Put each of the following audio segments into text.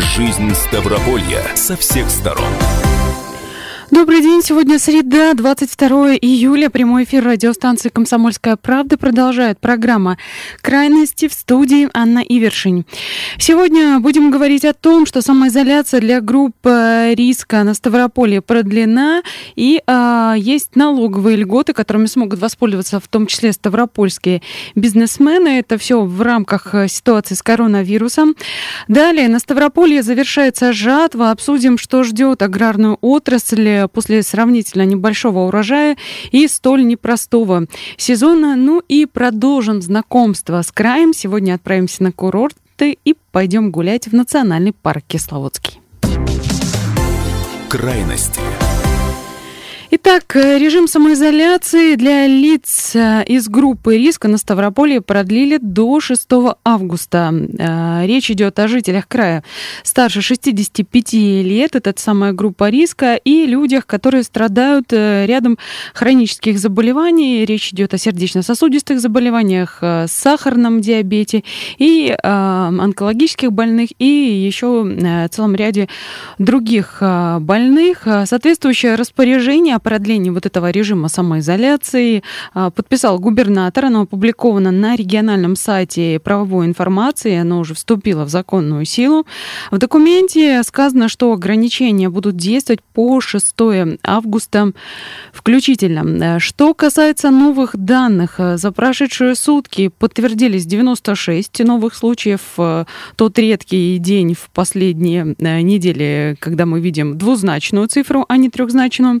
Жизнь Ставрополья со всех сторон. Добрый день. Сегодня среда, 22 июля. Прямой эфир радиостанции «Комсомольская правда» продолжает программа «Крайности» в студии Анна Ивершин. Сегодня будем говорить о том, что самоизоляция для групп э, риска на Ставрополье продлена и а, есть налоговые льготы, которыми смогут воспользоваться в том числе ставропольские бизнесмены. Это все в рамках э, ситуации с коронавирусом. Далее на Ставрополье завершается жатва. Обсудим, что ждет аграрную отрасль после сравнительно небольшого урожая и столь непростого сезона. Ну и продолжим знакомство с краем. Сегодня отправимся на курорты и пойдем гулять в национальный парк Кисловодский. Крайности. Итак, э, режим самоизоляции для лиц э, из группы риска на Ставрополье продлили до 6 августа. Э, речь идет о жителях края старше 65 лет, это самая группа риска, и людях, которые страдают рядом хронических заболеваний. Речь идет о сердечно-сосудистых заболеваниях, сахарном диабете и онкологических больных, и еще целом ряде других больных. Соответствующее распоряжение продлении вот этого режима самоизоляции а, подписал губернатор. Оно опубликовано на региональном сайте правовой информации. Оно уже вступило в законную силу. В документе сказано, что ограничения будут действовать по 6 августа включительно. Что касается новых данных, за прошедшие сутки подтвердились 96 новых случаев. Тот редкий день в последние э, недели, когда мы видим двузначную цифру, а не трехзначную.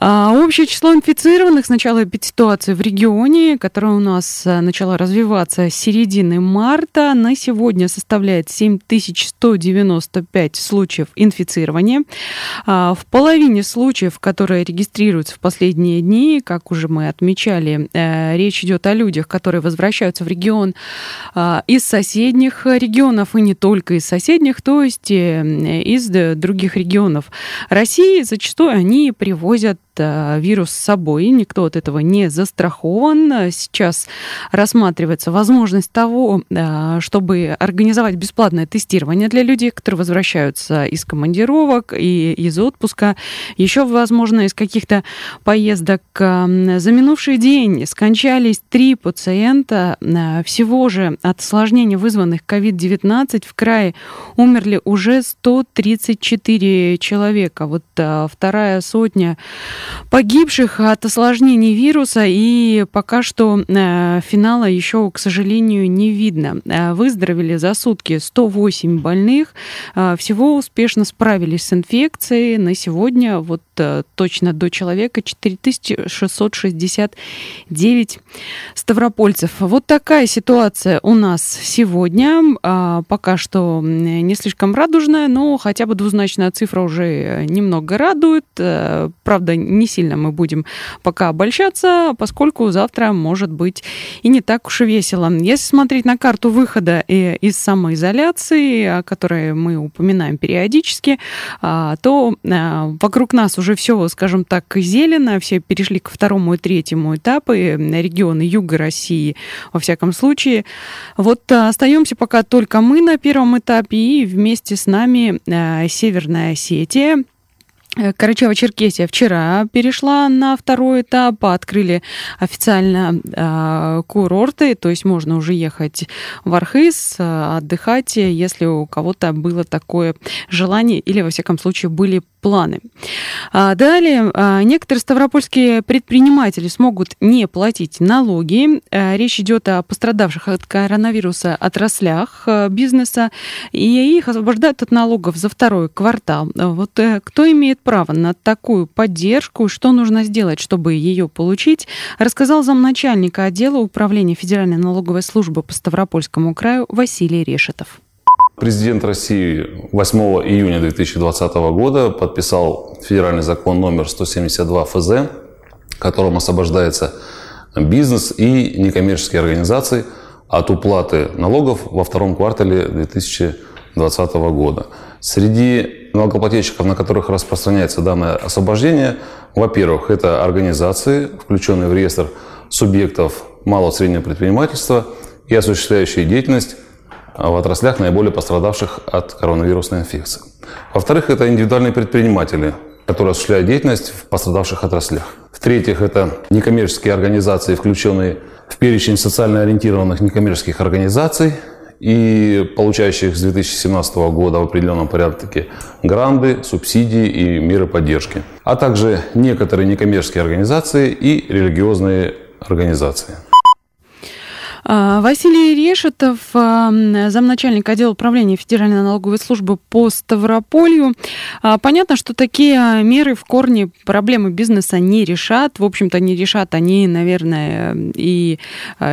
А, общее число инфицированных с начала эпидситуации в регионе, которое у нас э, начало развиваться с середины марта, на сегодня составляет 7195 случаев инфицирования. А, в половине случаев, которые регистрируются в последние дни, как уже мы отмечали, э, речь идет о людях, которые возвращаются в регион а, из соседних регионов и не только из соседних, то есть э, из других регионов России. Зачастую они привозят вирус с собой, никто от этого не застрахован. Сейчас рассматривается возможность того, э, чтобы организовать бесплатное тестирование для людей, которые возвращаются из командировок и из отпуска, еще, возможно, из каких-то поездок. За минувший день скончались три пациента. Э, всего же от осложнений, вызванных COVID-19, в крае умерли уже 134 человека. Вот вторая сотня погибших от осложнений вируса, и пока что э, финала еще, к сожалению, не видно. Э, выздоровели за сутки 108 больных, э, всего успешно справились с инфекцией. На сегодня вот точно до человека 4669 ставропольцев. Вот такая ситуация у нас сегодня. Пока что не слишком радужная, но хотя бы двузначная цифра уже немного радует. Правда, не сильно мы будем пока обольщаться, поскольку завтра может быть и не так уж и весело. Если смотреть на карту выхода э, из самоизоляции, о которой мы упоминаем периодически, а, то а, вокруг нас уже все, скажем так, зелено, все перешли к второму и третьему этапу, регионы юга России, во всяком случае. Вот а, остаемся пока только мы на первом этапе и вместе с нами Северная Осетия, Э, Карачаево-Черкесия вчера перешла на второй этап, открыли официально э, курорты, то есть можно уже ехать в Архыз, э, отдыхать, если у кого-то было такое желание или, во всяком случае, были планы. А далее, а, некоторые ставропольские предприниматели смогут не платить налоги. Речь идет о пострадавших от коронавируса отраслях бизнеса, и их освобождают от налогов за второй квартал. Вот э, кто имеет право на такую поддержку, что нужно сделать, чтобы ее получить, рассказал замначальника отдела управления Федеральной налоговой службы по Ставропольскому краю Василий Решетов. Президент России 8 июня 2020 года подписал федеральный закон номер 172 ФЗ, которым освобождается бизнес и некоммерческие организации от уплаты налогов во втором квартале 2020 года. Среди налогоплательщиков, на которых распространяется данное освобождение, во-первых, это организации, включенные в реестр субъектов малого и среднего предпринимательства и осуществляющие деятельность в отраслях, наиболее пострадавших от коронавирусной инфекции. Во-вторых, это индивидуальные предприниматели, которые осуществляют деятельность в пострадавших отраслях. В-третьих, это некоммерческие организации, включенные в перечень социально ориентированных некоммерческих организаций и получающих с 2017 года в определенном порядке гранды, субсидии и меры поддержки, а также некоторые некоммерческие организации и религиозные организации. А, Василий Решетов, а, замначальник отдела управления Федеральной налоговой службы по Ставрополью. А, понятно, что такие меры в корне проблемы бизнеса не решат. В общем-то, не решат они, наверное, и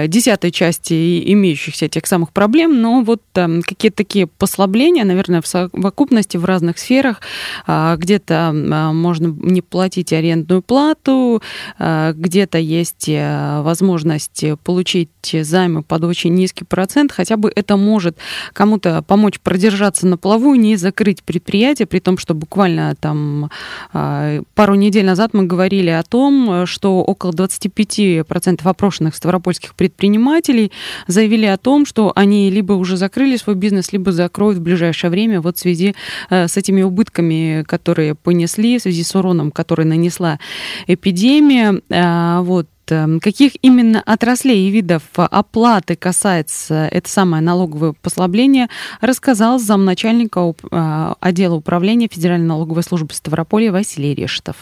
десятой части имеющихся тех самых проблем, но вот какие-то такие послабления, наверное, в совокупности в разных сферах, где-то можно не платить арендную плату, где-то есть возможность получить займ займы под очень низкий процент, хотя бы это может кому-то помочь продержаться на плаву и не закрыть предприятие, при том, что буквально там а, пару недель назад мы говорили о том, что около 25% опрошенных ставропольских предпринимателей заявили о том, что они либо уже закрыли свой бизнес, либо закроют в ближайшее время вот в связи э, с этими убытками, которые понесли, в связи с уроном, который нанесла эпидемия. А, вот каких именно отраслей и видов оплаты касается это самое налоговое послабление, рассказал замначальника э, отдела управления Федеральной налоговой службы Ставрополья Василий Решетов.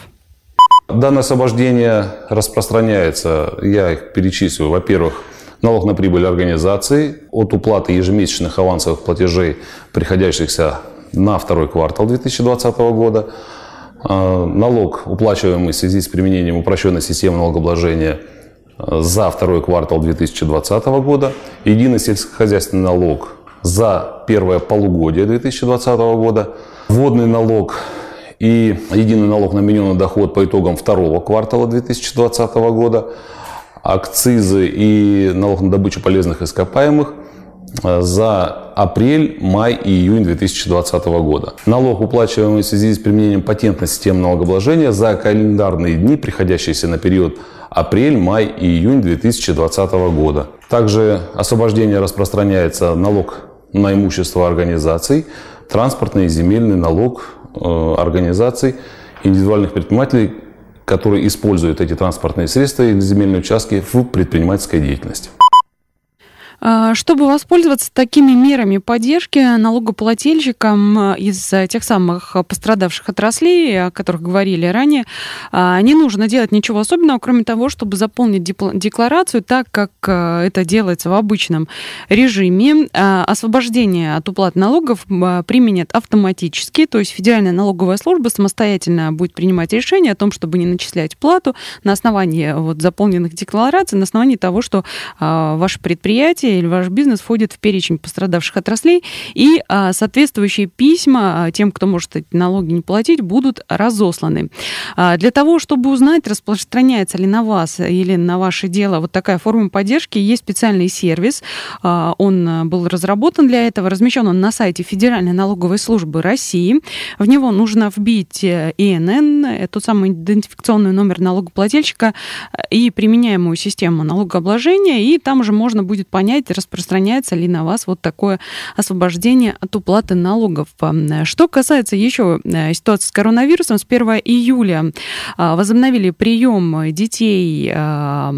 Данное освобождение распространяется, я их перечислю, во-первых, налог на прибыль организации от уплаты ежемесячных авансовых платежей, приходящихся на второй квартал 2020 года – налог, уплачиваемый в связи с применением упрощенной системы налогообложения а, за второй квартал 2020 года, единый сельскохозяйственный налог за первое полугодие 2020 года, водный налог и единый налог на минимальный доход по итогам второго квартала 2020 года, акцизы и налог на добычу полезных ископаемых за апрель, май и июнь 2020 года. Налог, уплачиваемый в связи с применением патентной системы налогообложения за календарные дни, приходящиеся на период апрель, май и июнь 2020 года. Также освобождение распространяется налог на имущество организаций, транспортный и земельный налог э, организаций, индивидуальных предпринимателей, которые используют эти транспортные средства или земельные участки в предпринимательской деятельности. А, чтобы воспользоваться такими мерами поддержки налогоплательщикам э, из тех самых пострадавших отраслей, о которых говорили ранее, а, не нужно делать ничего особенного, кроме того, чтобы заполнить декларацию так, как э, это делается в обычном режиме. А, освобождение от уплаты налогов применят автоматически, то есть Федеральная налоговая служба самостоятельно будет принимать решение о том, чтобы не начислять плату на основании вот заполненных деклараций, на основании того, что ваше предприятие или ваш бизнес входит в перечень пострадавших отраслей, и а, соответствующие письма а, тем, кто может эти налоги не платить, будут разосланы. А, для того, чтобы узнать, распространяется ли на вас или на ваше дело вот такая форма поддержки, есть специальный сервис. Он был разработан для этого, размещен он на сайте Федеральной налоговой службы России. В него нужно вбить э, ИНН, тот самый идентификационный номер налогоплательщика э, и применяемую систему налогообложения, и там уже можно будет понять, понять, распространяется ли на вас вот такое освобождение от уплаты налогов. Что касается еще э, ситуации с коронавирусом, с 1 июля а, возобновили прием детей а,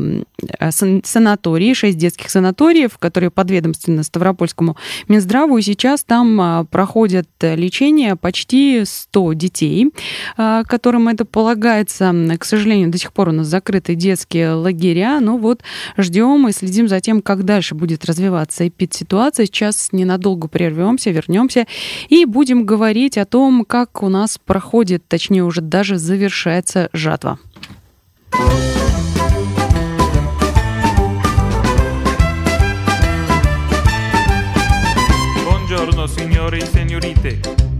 санатории, 6 детских санаториев, которые подведомственны Ставропольскому Минздраву, и сейчас там а, проходят лечение почти 100 детей, которым это полагается. К сожалению, до сих пор у нас закрыты детские лагеря, но вот ждем и следим за тем, как дальше будет будет развиваться эпид-ситуация. Сейчас ненадолго прервемся, вернемся и будем говорить о том, как у нас проходит, точнее уже даже завершается жатва. Buongiorno, signori e signorite.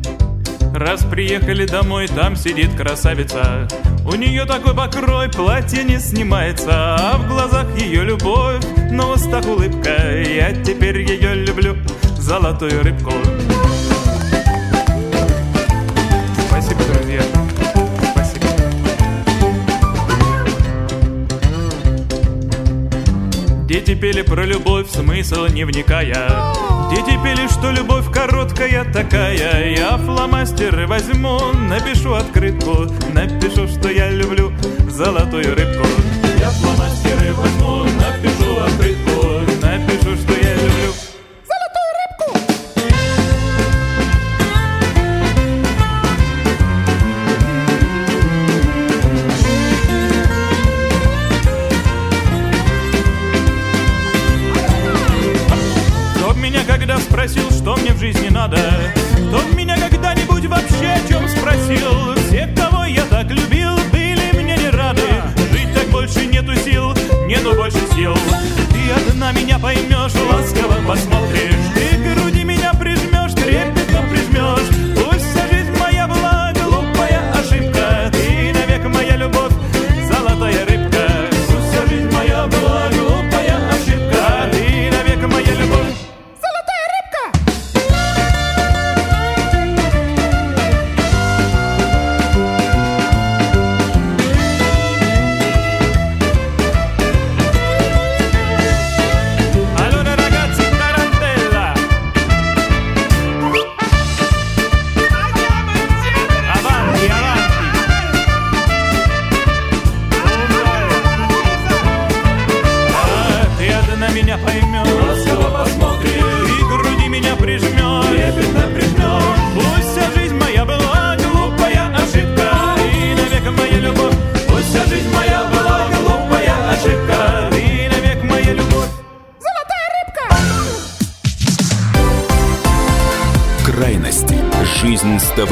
Раз приехали домой, там сидит красавица. У нее такой покрой, платье не снимается А в глазах ее любовь, на устах улыбка Я теперь ее люблю, золотую рыбку. Спасибо, друзья. Спасибо. Дети пели про любовь, смысл не вникая Дети пели, что любовь короткая такая? Я фломастеры возьму, напишу открытку Напишу, что я люблю золотую рыбку. Я фломастеры возьму, напишу открытку Напишу, что